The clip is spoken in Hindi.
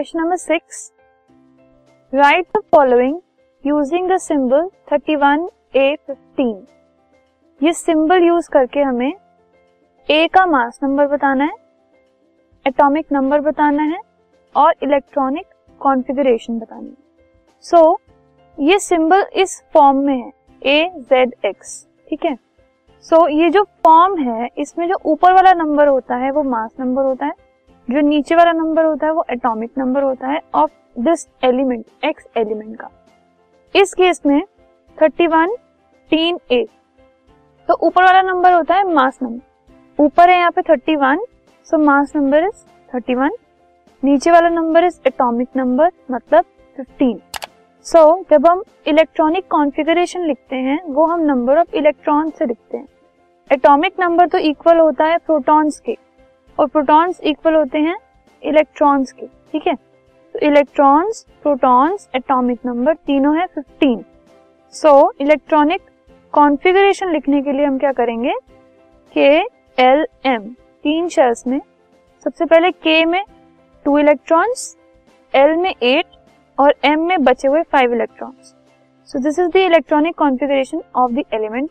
Question number six write the following using the symbol 31A15 ये सिंबल यूज़ करके हमें ए का मास नंबर बताना है एटॉमिक नंबर बताना है और इलेक्ट्रॉनिक कॉन्फ़िगरेशन बतानी है। सो so, ये सिंबल इस फॉर्म में है ए जेड एक्स ठीक है? सो so, ये जो फॉर्म है इसमें जो ऊपर वाला नंबर होता है वो मास नंबर होता है। जो नीचे वाला नंबर होता है वो एटॉमिक नंबर होता है of this element X element का। इस केस में 31 टीन ए तो ऊपर वाला नंबर होता है मास नंबर ऊपर है यहाँ पे 31 सो मास नंबर इज़ 31 नीचे वाला नंबर इज़ एटॉमिक नंबर मतलब 15 सो so, जब हम इलेक्ट्रॉनिक कॉन्फ़िगरेशन लिखते हैं वो हम नंबर ऑफ़ इलेक्ट्रॉन से लिखते हैं। एटॉमिक नंबर तो इक्वल होता है प्रोटॉन्स के। और प्रोटॉन्स इक्वल होते हैं इलेक्ट्रॉन्स के, ठीक है? तो इलेक्ट्रॉन्स प्रोटॉन्स एटॉमिक नंबर तीनों है 15 सो इलेक्ट्रॉनिक कॉन्फ़िगरेशन लिखने के लिए हम क्या करेंगे? के एल एम तीन शेल्स में, सबसे पहले के में टू इलेक्ट्रॉन्स एल में एट और एम में बचे हुए five electrons so this is the electronic configuration of the element